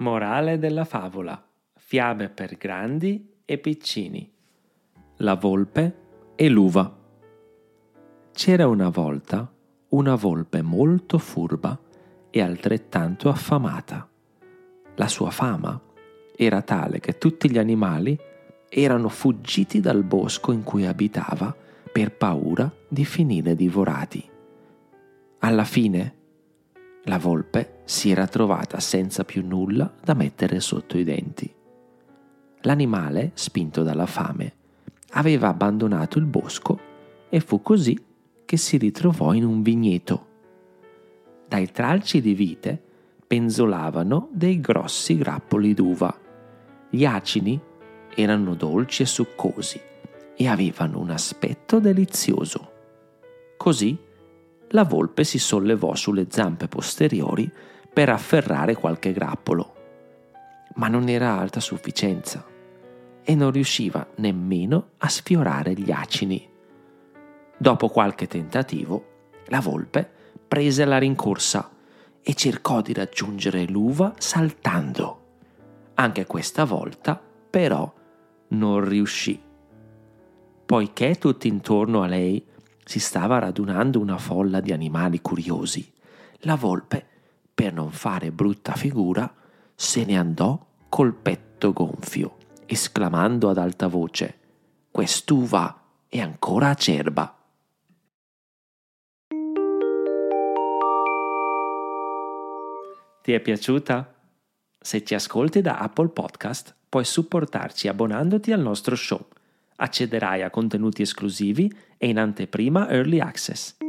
Morale della favola. Fiabe per grandi e piccini. La volpe e l'uva. C'era una volta una volpe molto furba e altrettanto affamata. La sua fama era tale che tutti gli animali erano fuggiti dal bosco in cui abitava per paura di finire divorati. Alla fine la volpe si era trovata senza più nulla da mettere sotto i denti. L'animale, spinto dalla fame, aveva abbandonato il bosco e fu così che si ritrovò in un vigneto. Dai tralci di vite penzolavano dei grossi grappoli d'uva. Gli acini erano dolci e succosi e avevano un aspetto delizioso. Così la volpe si sollevò sulle zampe posteriori per afferrare qualche grappolo, ma non era alta a sufficienza e non riusciva nemmeno a sfiorare gli acini. Dopo qualche tentativo, la volpe prese la rincorsa e cercò di raggiungere l'uva saltando. Anche questa volta, però, non riuscì. Poiché tutti intorno a lei si stava radunando una folla di animali curiosi. La volpe, per non fare brutta figura, se ne andò col petto gonfio, esclamando ad alta voce Quest'uva è ancora acerba. Ti è piaciuta? Se ci ascolti da Apple Podcast, puoi supportarci abbonandoti al nostro show accederai a contenuti esclusivi e in anteprima Early Access.